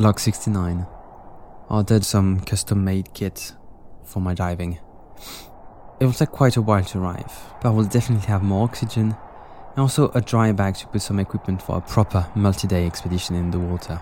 Log 69. I ordered some custom made kit for my diving. It will take quite a while to arrive, but I will definitely have more oxygen and also a dry bag to put some equipment for a proper multi day expedition in the water.